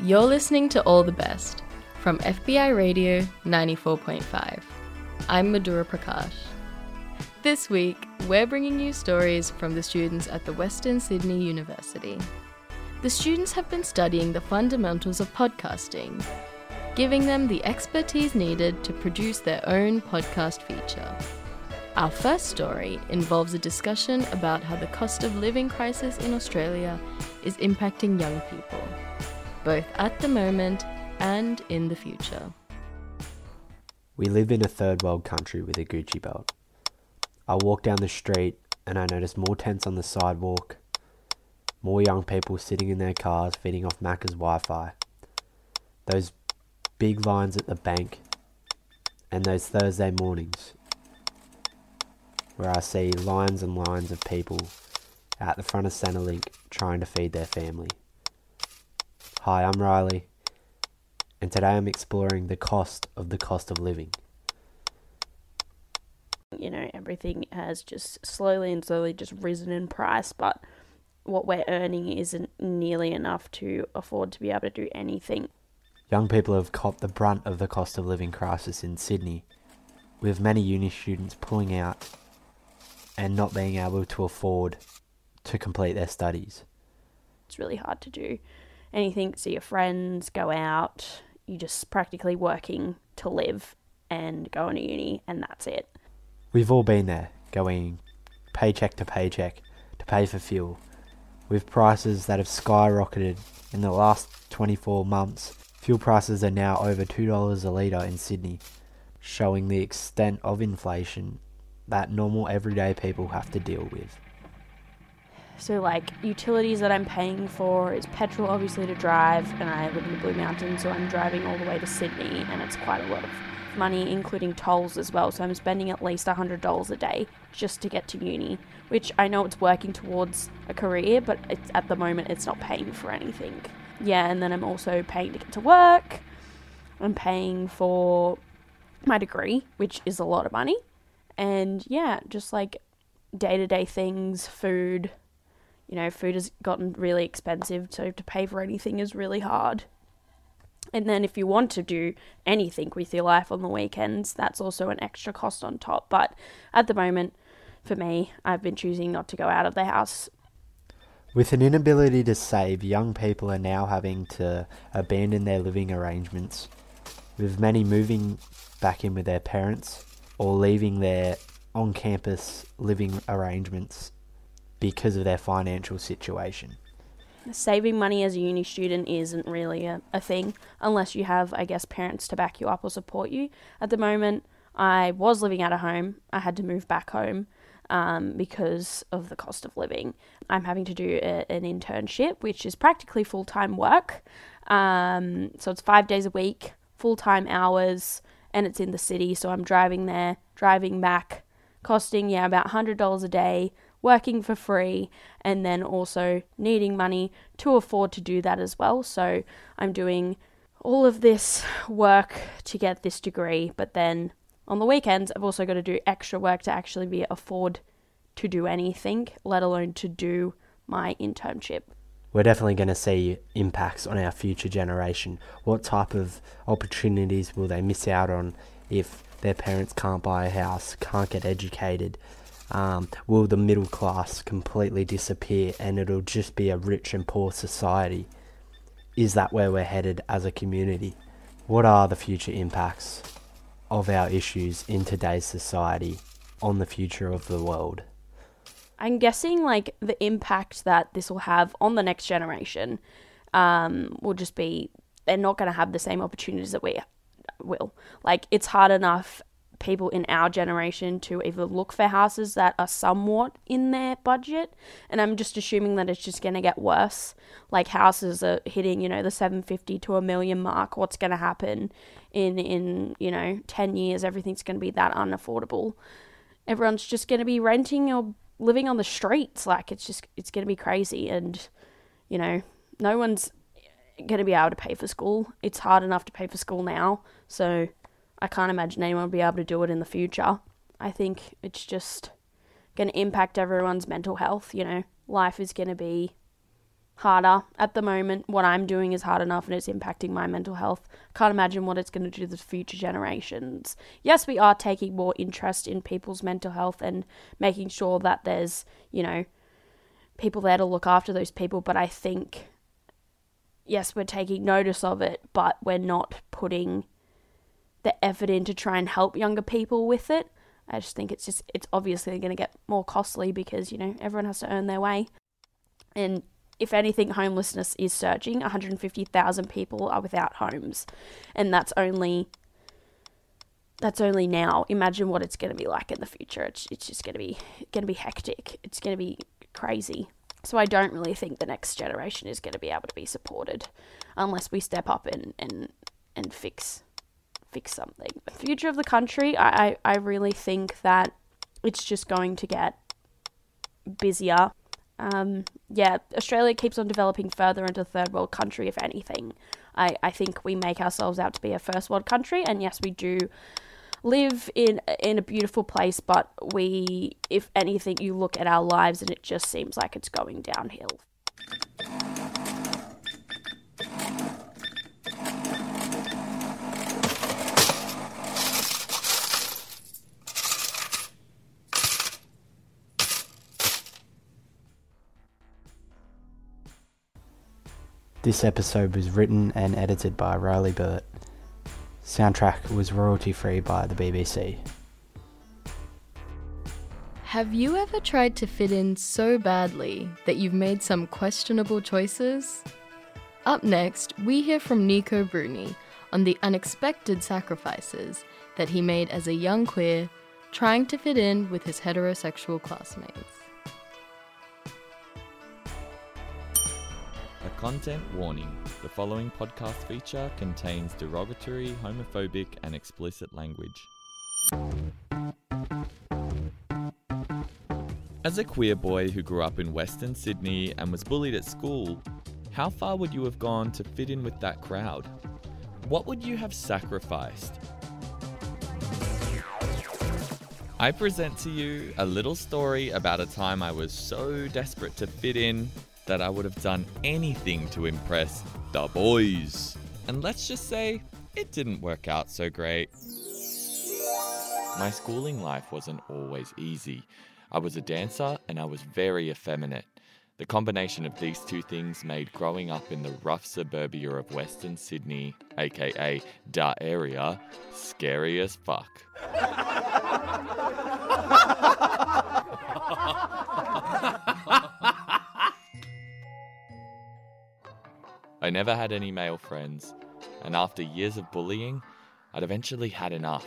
You're listening to All the Best from FBI Radio 94.5. I'm Madhuraa Prakash. This week, we're bringing you stories from the students at the Western Sydney University. The students have been studying the fundamentals of podcasting, giving them the expertise needed to produce their own podcast feature. Our first story involves a discussion about how the cost of living crisis in Australia is impacting young people, both at the moment and in the future. We live in a third world country with a Gucci belt. I walk down the street and I notice more tents on the sidewalk, more young people sitting in their cars feeding off Macca's Wi Fi, those big lines at the bank, and those Thursday mornings where I see lines and lines of people out the front of Centrelink trying to feed their family. Hi, I'm Riley, and today I'm exploring the cost of the cost of living. You know, everything has just slowly and slowly just risen in price, but what we're earning isn't nearly enough to afford to be able to do anything. Young people have caught the brunt of the cost of living crisis in Sydney, with many uni students pulling out and not being able to afford to complete their studies. It's really hard to do anything, see your friends, go out. You're just practically working to live and going to uni, and that's it. We've all been there, going paycheck to paycheck to pay for fuel, with prices that have skyrocketed in the last 24 months. Fuel prices are now over $2 a litre in Sydney, showing the extent of inflation that normal everyday people have to deal with. So, like, utilities that I'm paying for is petrol, obviously, to drive, and I live in the Blue Mountains, so I'm driving all the way to Sydney, and it's quite a lot of money, including tolls as well. So, I'm spending at least $100 a day just to get to uni, which I know it's working towards a career, but it's, at the moment, it's not paying for anything. Yeah, and then I'm also paying to get to work, I'm paying for my degree, which is a lot of money and yeah, just like day to day things, food. You know, food has gotten really expensive, so to pay for anything is really hard. And then if you want to do anything with your life on the weekends, that's also an extra cost on top. But at the moment, for me, I've been choosing not to go out of the house. With an inability to save, young people are now having to abandon their living arrangements, with many moving back in with their parents or leaving their on campus living arrangements because of their financial situation. Saving money as a uni student isn't really a, a thing unless you have, I guess, parents to back you up or support you. At the moment, I was living at a home. I had to move back home um, because of the cost of living. I'm having to do a, an internship, which is practically full time work. Um, so it's five days a week, full time hours and it's in the city, so I'm driving there, driving back, costing yeah about $100 a day, working for free, and then also needing money to afford to do that as well. So I'm doing all of this work to get this degree, but then on the weekends I've also got to do extra work to actually be afford to do anything, let alone to do my internship we're definitely going to see impacts on our future generation. What type of opportunities will they miss out on if their parents can't buy a house, can't get educated? Um, will the middle class completely disappear and it'll just be a rich and poor society? Is that where we're headed as a community? What are the future impacts of our issues in today's society on the future of the world? I'm guessing like the impact that this will have on the next generation um, will just be they're not going to have the same opportunities that we will. Like it's hard enough people in our generation to even look for houses that are somewhat in their budget. And i'm just assuming that it's just going to get worse. Like houses are hitting you know the 750 to a million mark. What's going to happen in in you know 10 years? Everything's going to be that unaffordable. Everyone's just going to be renting or living on the streets. Like it's just it's going to be crazy, and you know, no one's going to be able to pay for school. It's hard enough to pay for school now, so I can't imagine anyone will be able to do it in the future. I think it's just going to impact everyone's mental health. You know, life is going to be harder at the moment. What I'm doing is hard enough and it's impacting my mental health. Can't imagine what it's going to do to the future generations. Yes, we are taking more interest in people's mental health and making sure that there's, you know, people there to look after those people, but I think yes, we're taking notice of it, but we're not putting the effort in to try and help younger people with it. I just think it's just it's obviously going to get more costly because, you know, everyone has to earn their way. And if anything, homelessness is surging. 150,000 people are without homes, and that's only that's only now. Imagine what it's going to be like in the future. It's it's just going to be going to be hectic. It's going to be crazy. So I don't really think the next generation is going to be able to be supported unless we step up and and and fix fix something. The future of the country, I, I, I really think that it's just going to get busier um, yeah, Australia keeps on developing further into a third world country, if anything. I, I think we make ourselves out to be a first world country, and yes, we do live in in a beautiful place, but we, if anything, you look at our lives and it just seems like it's going downhill. This episode was written and edited by Riley Birt. Soundtrack was royalty free by the BBC. Have you ever tried to fit in so badly that you've made some questionable choices? Up next, we hear from Nico Bruni on the unexpected sacrifices that he made as a young queer trying to fit in with his heterosexual classmates. Content warning the following podcast feature contains derogatory, homophobic, and explicit language. As a queer boy who grew up in Western Sydney and was bullied at school, how far would you have gone to fit in with that crowd? What would you have sacrificed? I present to you a little story about a time I was so desperate to fit in that I would have done anything to impress the boys. And let's just say, it didn't work out so great. My schooling life wasn't always easy. I was a dancer and I was very effeminate. The combination of these two things made growing up in the rough suburbia of Western Sydney, aka Da area, scary as fuck. I never had any male friends, and after years of bullying, I'd eventually had enough.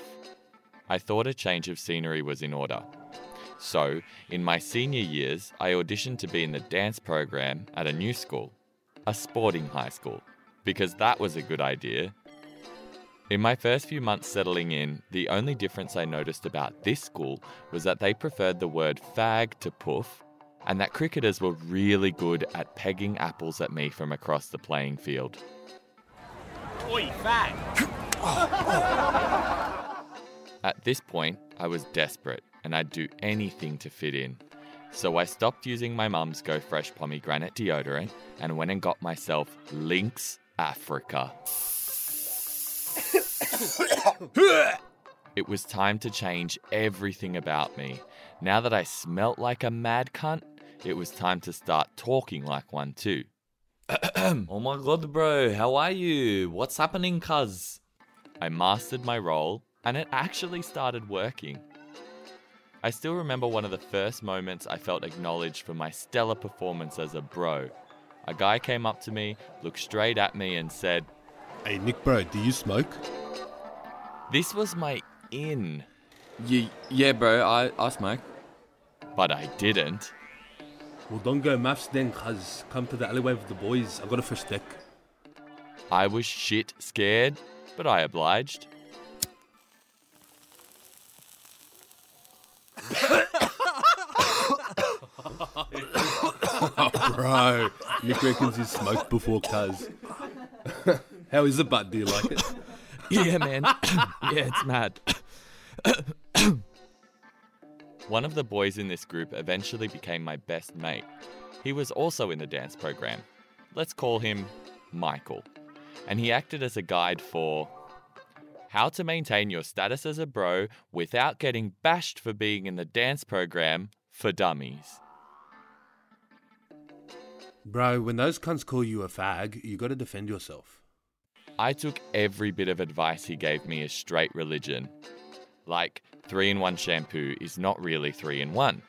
I thought a change of scenery was in order. So, in my senior years, I auditioned to be in the dance program at a new school, a sporting high school, because that was a good idea. In my first few months settling in, the only difference I noticed about this school was that they preferred the word fag to poof and that cricketers were really good at pegging apples at me from across the playing field. Oi, fag! at this point, I was desperate and I'd do anything to fit in. So I stopped using my mum's Go Fresh pomegranate deodorant and went and got myself Lynx Africa. it was time to change everything about me. Now that I smelt like a mad cunt, it was time to start talking like one too. oh my god, bro, how are you? What's happening, cuz? I mastered my role, and it actually started working. I still remember one of the first moments I felt acknowledged for my stellar performance as a bro. A guy came up to me, looked straight at me, and said, Hey, Nick, bro, do you smoke? This was my in. Yeah, yeah bro, I, I smoke. But I didn't. Well, don't go maths then, cuz. Come to the alleyway with the boys. I got a fish stick. I was shit scared, but I obliged. Bro, Nick reckons he's smoked before, cuz. How is it, bud? Do you like it? yeah, man. yeah, it's mad. One of the boys in this group eventually became my best mate. He was also in the dance program, let's call him Michael. And he acted as a guide for how to maintain your status as a bro without getting bashed for being in the dance program for dummies. Bro, when those cunts call you a fag, you gotta defend yourself. I took every bit of advice he gave me as straight religion. Like, 3 in 1 shampoo is not really 3 in 1,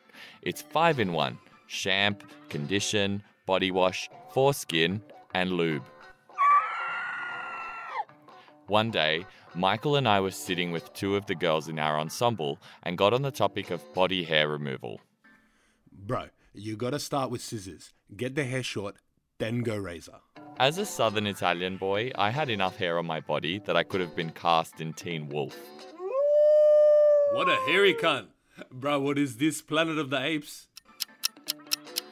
it's 5 in 1 shampoo, condition, body wash, foreskin, and lube. One day, Michael and I were sitting with two of the girls in our ensemble and got on the topic of body hair removal. Bro, you gotta start with scissors, get the hair short, then go razor. As a southern Italian boy, I had enough hair on my body that I could have been cast in Teen Wolf. What a hairy cunt! Bro, what is this, Planet of the Apes?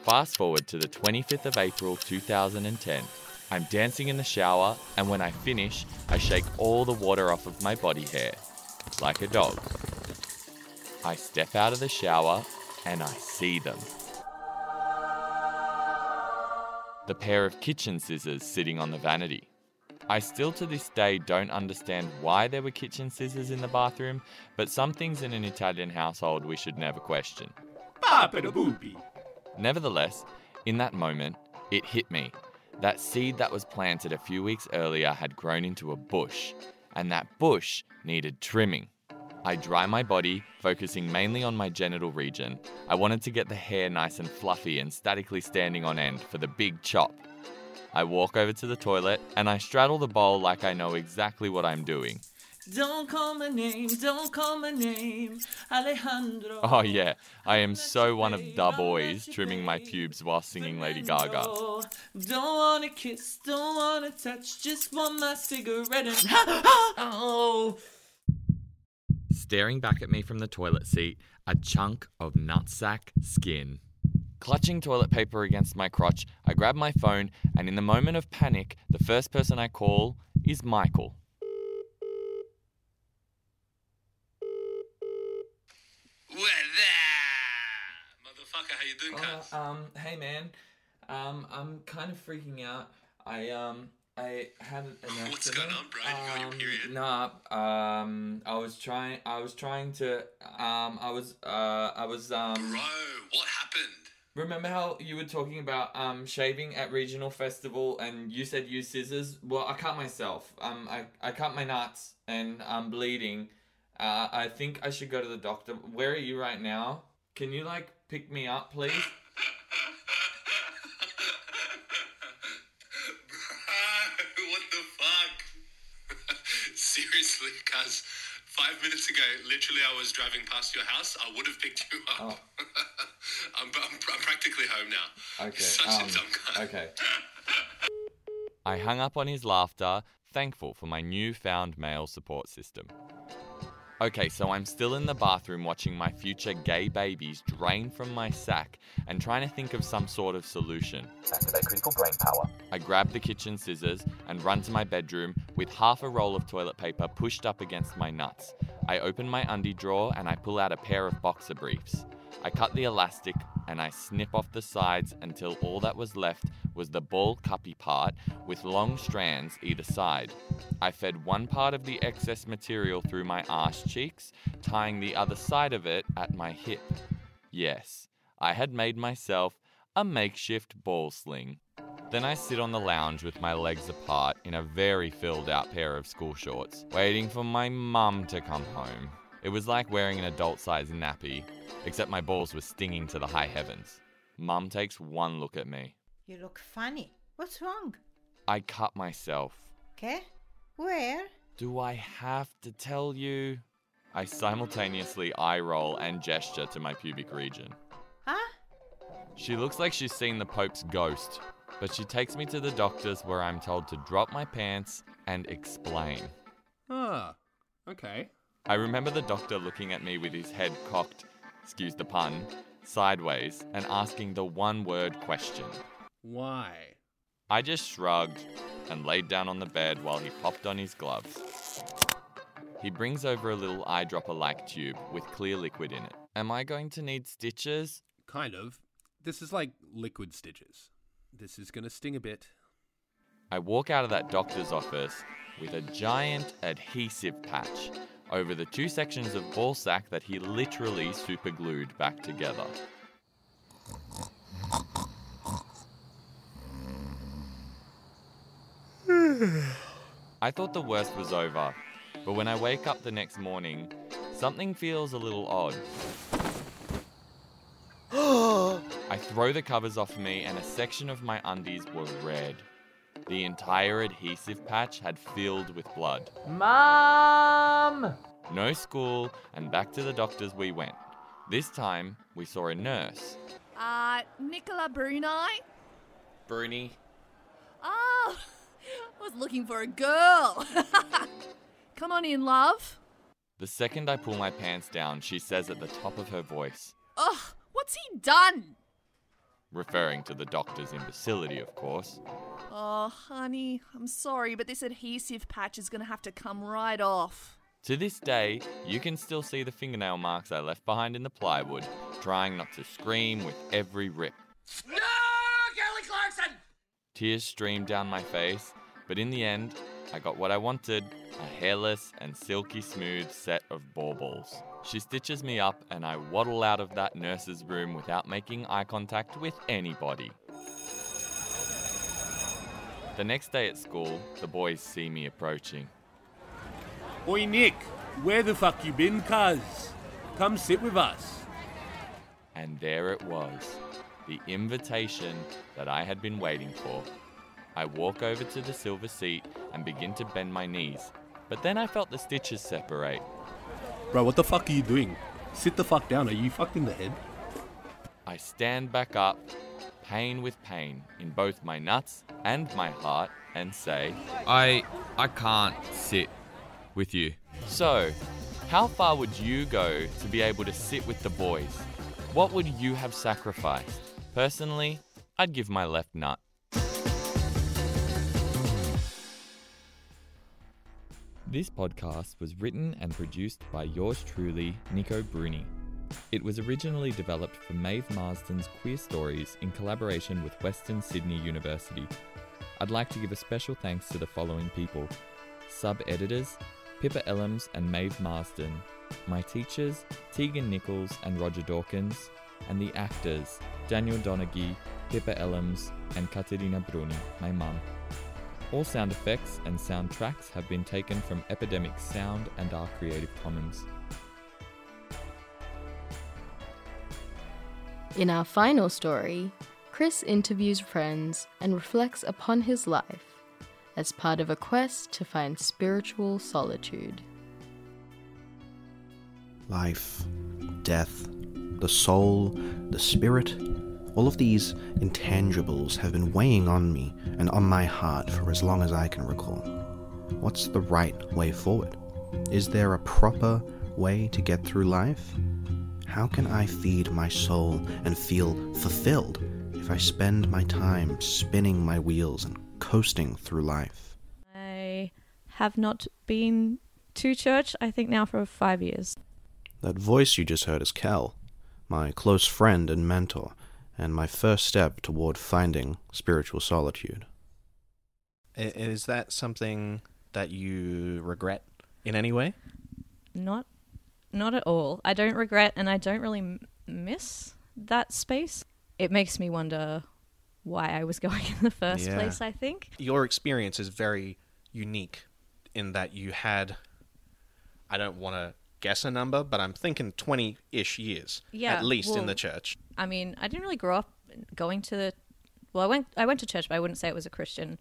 Fast forward to the 25th of April 2010. I'm dancing in the shower, and when I finish, I shake all the water off of my body hair, like a dog. I step out of the shower, and I see them. The pair of kitchen scissors sitting on the vanity. I still to this day don't understand why there were kitchen scissors in the bathroom, but some things in an Italian household we should never question. Nevertheless, in that moment, it hit me. That seed that was planted a few weeks earlier had grown into a bush, and that bush needed trimming. I dry my body, focusing mainly on my genital region. I wanted to get the hair nice and fluffy and statically standing on end for the big chop. I walk over to the toilet and I straddle the bowl like I know exactly what I'm doing. Don't call my name, don't call my name, Alejandro. Oh, yeah, I am so one of the boys trimming my pubes while singing Lady Gaga. Don't wanna kiss, don't wanna touch, just want my cigarette and. oh! Staring back at me from the toilet seat, a chunk of nutsack skin. Clutching toilet paper against my crotch, I grab my phone, and in the moment of panic, the first person I call is Michael. What that? Motherfucker, how you doing, cuz? um, hey man, um, I'm kind of freaking out. I um, I had an accident. What's going on, bro? You got your Um, period? Nah, um, I was trying. I was trying to. Um, I was. Uh, I was. Um. Bro, what happened? Remember how you were talking about um shaving at regional festival and you said use scissors? Well, I cut myself. Um, I I cut my nuts and I'm bleeding. Uh, I think I should go to the doctor. Where are you right now? Can you like pick me up, please? Bro, what the fuck? Seriously, cuz five minutes ago, literally, I was driving past your house. I would have picked you up. I'm, I'm practically home now. Okay. Such um, a dumb guy. okay. I hung up on his laughter, thankful for my newfound male support system. Okay, so I'm still in the bathroom watching my future gay babies drain from my sack and trying to think of some sort of solution. Activate critical brain power. I grab the kitchen scissors and run to my bedroom with half a roll of toilet paper pushed up against my nuts. I open my undie drawer and I pull out a pair of boxer briefs. I cut the elastic and I snip off the sides until all that was left was the ball cuppy part with long strands either side. I fed one part of the excess material through my arse cheeks, tying the other side of it at my hip. Yes, I had made myself a makeshift ball sling. Then I sit on the lounge with my legs apart in a very filled out pair of school shorts, waiting for my mum to come home. It was like wearing an adult sized nappy, except my balls were stinging to the high heavens. Mum takes one look at me. You look funny. What's wrong? I cut myself. Okay? Where? Do I have to tell you? I simultaneously eye roll and gesture to my pubic region. Huh? She looks like she's seen the Pope's ghost, but she takes me to the doctor's where I'm told to drop my pants and explain. Ah, okay. I remember the doctor looking at me with his head cocked, excuse the pun, sideways and asking the one word question. Why? I just shrugged and laid down on the bed while he popped on his gloves. He brings over a little eyedropper like tube with clear liquid in it. Am I going to need stitches? Kind of. This is like liquid stitches. This is gonna sting a bit. I walk out of that doctor's office with a giant adhesive patch over the two sections of ball sack that he literally superglued back together. I thought the worst was over, but when I wake up the next morning, something feels a little odd. I throw the covers off me, and a section of my undies were red. The entire adhesive patch had filled with blood. Mom! No school, and back to the doctors we went. This time, we saw a nurse. Uh, Nicola Bruni? Bruni. Oh, I was looking for a girl. Come on in, love. The second I pull my pants down, she says at the top of her voice, Ugh, what's he done? Referring to the doctor's imbecility, of course. Oh, honey, I'm sorry, but this adhesive patch is gonna have to come right off. To this day, you can still see the fingernail marks I left behind in the plywood, trying not to scream with every rip. No, Kelly Clarkson! Tears streamed down my face, but in the end, I got what I wanted a hairless and silky smooth set of baubles. She stitches me up, and I waddle out of that nurse's room without making eye contact with anybody. The next day at school, the boys see me approaching. Oi, Nick, where the fuck you been, cuz? Come sit with us. And there it was, the invitation that I had been waiting for. I walk over to the silver seat and begin to bend my knees, but then I felt the stitches separate. Bro, what the fuck are you doing? Sit the fuck down. Are you fucked in the head? I stand back up, pain with pain in both my nuts and my heart, and say, I I can't sit with you. So, how far would you go to be able to sit with the boys? What would you have sacrificed? Personally, I'd give my left nut. This podcast was written and produced by yours truly, Nico Bruni. It was originally developed for Maeve Marsden's Queer Stories in collaboration with Western Sydney University. I'd like to give a special thanks to the following people sub editors, Pippa Ellams and Maeve Marsden, my teachers, Tegan Nicholls and Roger Dawkins, and the actors, Daniel Donaghy, Pippa Ellams, and Katerina Bruni, my mum. All sound effects and soundtracks have been taken from Epidemic Sound and are Creative Commons. In our final story, Chris interviews friends and reflects upon his life as part of a quest to find spiritual solitude. life, death, the soul, the spirit, all of these intangibles have been weighing on me and on my heart for as long as I can recall. What's the right way forward? Is there a proper way to get through life? How can I feed my soul and feel fulfilled if I spend my time spinning my wheels and coasting through life? I have not been to church, I think now for five years. That voice you just heard is Kel, my close friend and mentor, and my first step toward finding spiritual solitude. Is that something that you regret in any way? Not, not at all. I don't regret, and I don't really m- miss that space. It makes me wonder why I was going in the first Yeah. place. I think. Your experience is very unique in that you had, I don't want to guess a number, but I'm thinking 20 ish years, Yeah, at least in the church. I mean, I didn't really grow up going to the. Well, I went. I went to church, but I wouldn't say it was a Christian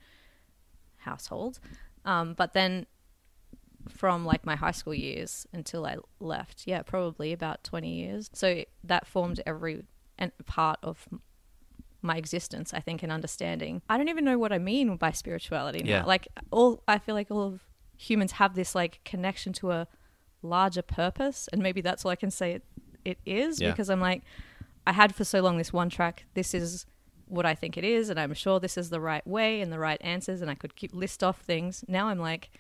household. Um, but then, from like my high school years until I left, yeah, probably about twenty years. So that formed every part of my existence. I think and understanding. I don't even know what I mean by spirituality. Now. Yeah. Like all, I feel like all of humans have this like connection to a larger purpose, and maybe that's all I can say it, it is Yeah. because I'm like, I had for so long this one track. This is what I think it is, and I'm sure this is the right way and the right answers, and I could keep list off things. Now I'm like,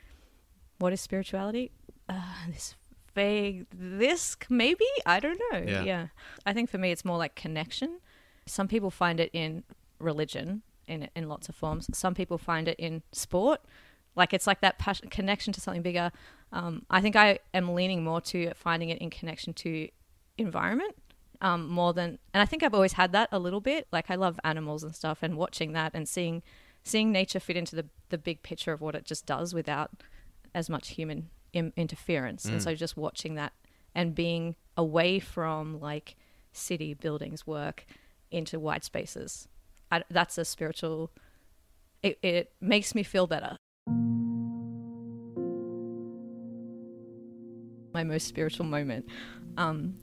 what is spirituality? Uh, this vague, this maybe I don't know. Yeah. yeah, I think for me it's more like connection. Some people find it in religion. in in lots of forms. Some people find it in sport, like it's like that passion, connection to something bigger. Um, I think I am leaning more to finding it in connection to environment um, more than, and I think I've always had that a little bit. Like I love animals and stuff, and watching that and seeing seeing nature fit into the the big picture of what it just does without as much human Im- interference. And Mm. so just watching that and being away from like city buildings work into white spaces. I, that's a spiritual. It, it makes me feel better. My most spiritual moment um,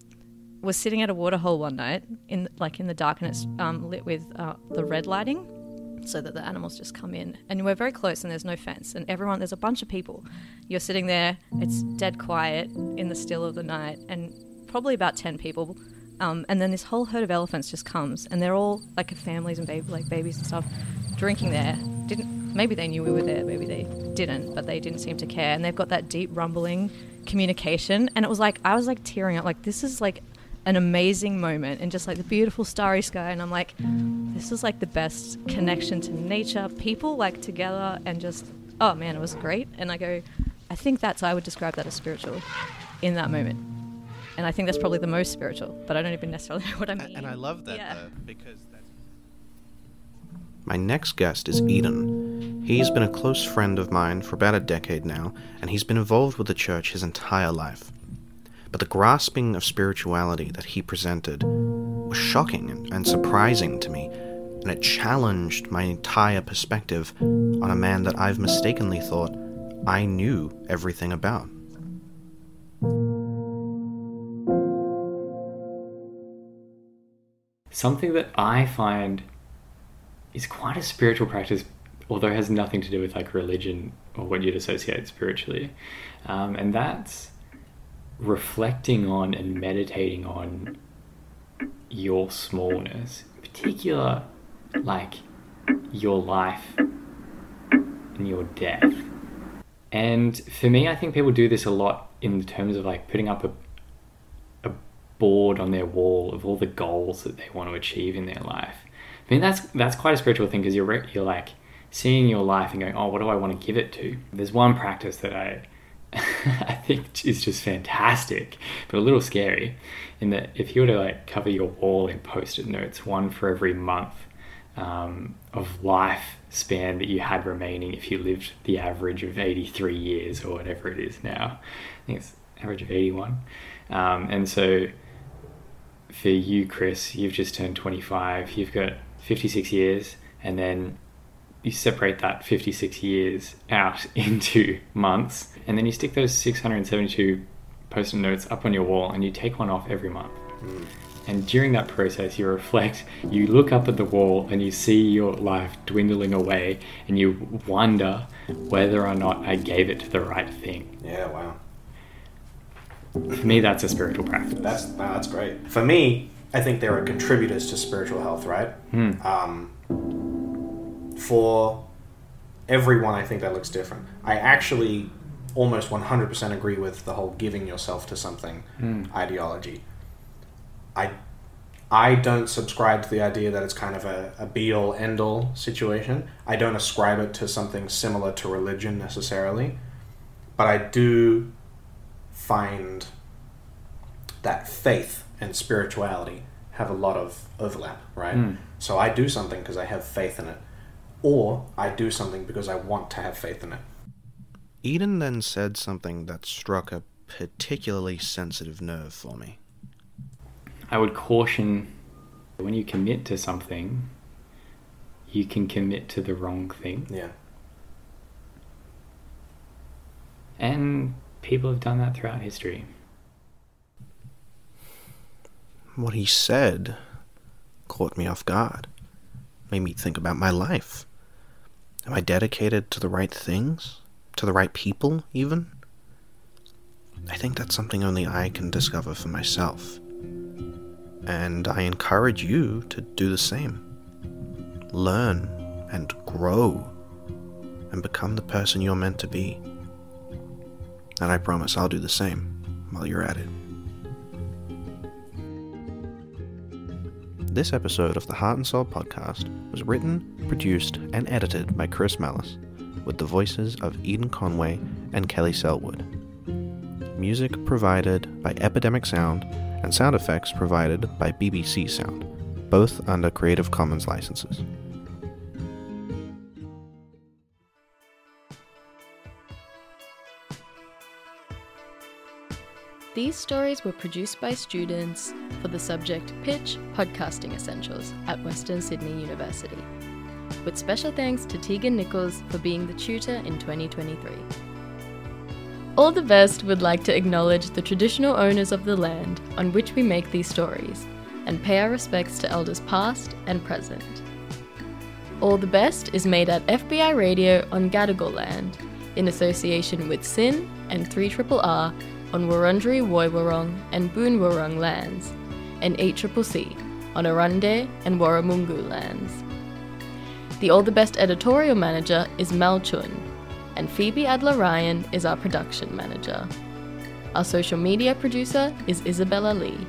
was sitting at a waterhole one night in like in the dark, and it's um, lit with uh, the red lighting, so that the animals just come in. And we're very close, and there's no fence, and everyone there's a bunch of people. You're sitting there, it's dead quiet in the still of the night, and probably about ten people. Um, and then this whole herd of elephants just comes, and they're all like families and baby, like babies and stuff, drinking there. Didn't maybe they knew we were there, maybe they didn't, but they didn't seem to care. And they've got that deep rumbling communication, and it was like I was like tearing up. Like this is like an amazing moment, and just like the beautiful starry sky. And I'm like, this is like the best connection to nature, people like together, and just oh man, it was great. And I go, I think that's I would describe that as spiritual in that moment. And I think that's probably the most spiritual, but I don't even necessarily know what I mean. And I love that Yeah. though, because that's. My next guest is Eden. He's been a close friend of mine for about a decade now, and he's been involved with the church his entire life. But the grasping of spirituality that he presented was shocking and, surprising to me, and it challenged my entire perspective on a man that I've mistakenly thought I knew everything about. Something that I find is quite a spiritual practice, although it has nothing to do with like religion or what you'd associate spiritually, um, and that's reflecting on and meditating on your smallness, in particular, like your life and your death. And for me, I think people do this a lot in terms of like putting up a a board on their wall of all the goals that they want to achieve in their life. I mean, that's that's quite a spiritual thing because you're re- you're like seeing your life and going, oh, what do I want to give it to? There's one practice that I I think is just fantastic, but a little scary. In that, if you were to like cover your wall in post-it notes, one for every month um, of life span that you had remaining, if you lived the average of 83 years or whatever it is now, I think it's average of 81. Um, and so for you, Chris, you've just turned 25. You've got 56 years, and then you separate that 56 years out into months, and then you stick those 672 post-it notes up on your wall, and you take one off every month. And during that process, you reflect, you look up at the wall, and you see your life dwindling away, and you wonder whether or not I gave it to the right thing. Yeah, wow. For me, that's a spiritual practice. That's wow, that's great. For me, I think there are contributors to spiritual health, right? Hmm. Um, for everyone, I think that looks different. I actually almost 100% agree with the whole giving yourself to something Hmm. ideology. I I don't subscribe to the idea that it's kind of a, a be all end all situation. I don't ascribe it to something similar to religion necessarily. But I do find that faith and spirituality have a lot of overlap, right? Mm. So I do something because I have faith in it, or I do something because I want to have faith in it. Eden then said something that struck a particularly sensitive nerve for me. I would caution when you commit to something, you can commit to the wrong thing. Yeah. And people have done that throughout history. What he said caught me off guard, made me think about my life. Am I dedicated to the right things? To the right people, even? I think that's something only I can discover for myself. And I encourage you to do the same. Learn and grow and become the person you're meant to be. And I promise I'll do the same while you're at it. This episode of the Heart and Soul podcast was written, produced, and edited by Chris Mallas, with the voices of Eden Conway and Kelly Selwood. Music provided by Epidemic Sound, and sound effects provided by BBC Sound, both under Creative Commons licenses. These stories were produced by students for the subject Pitch Podcasting Essentials at Western Sydney University. With special thanks to Tegan Nicholls for being the tutor in 2023. All the Best would like to acknowledge the traditional owners of the land on which we make these stories and pay our respects to elders past and present. All the Best is made at FBI Radio on Gadigal land in association with SYN and 3RRR on Wurundjeri Woiwurrung and Boonwurrung lands, and ACCC on Arrernte and Warramungu lands. The All the Best editorial manager is Mell Chun, and Phoebe Adler Ryan is our production manager. Our social media producer is Isabella Lee.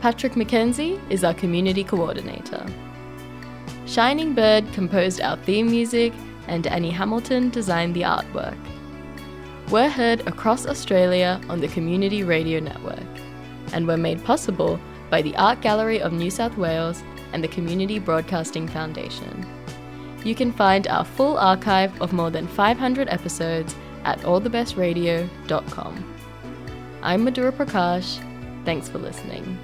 Patrick McKenzie is our community coordinator. Shining Bird composed our theme music, and Annie Hamilton designed the artwork. We're heard across Australia on the Community Radio Network, and were made possible by the Art Gallery of New South Wales and the Community Broadcasting Foundation. You can find our full archive of more than 500 episodes at allthebestradio.com. I'm Madhuraa Prakash. Thanks for listening.